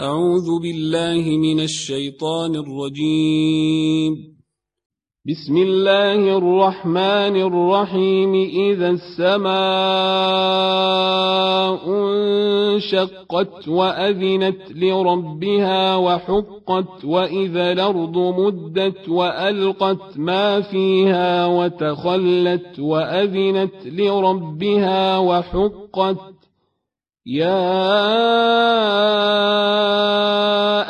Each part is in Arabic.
أعوذ بالله من الشيطان الرجيم. بسم الله الرحمن الرحيم. إذا السماء انشقت وأذنت لربها وحقت وإذا الأرض مدت وألقت ما فيها وتخلت وأذنت لربها وحقت. يا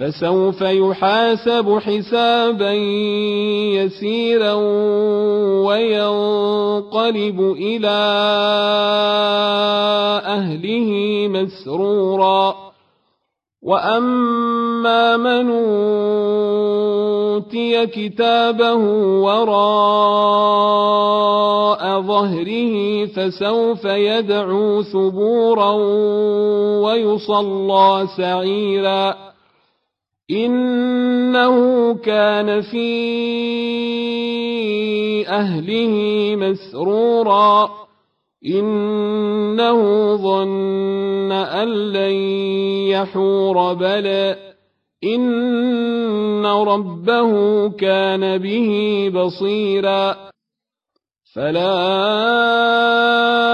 فسوف يحاسب حسابا يسيرا وينقلب إلى أهله مسرورا. وأما من أوتي كتابه وراء ظهره فسوف يدعو ثبورا ويصلى سعيرا. إنه كان في أهله مسرورا إنه ظن أن لن يحور بلى إن ربه كان به بصيرا فلا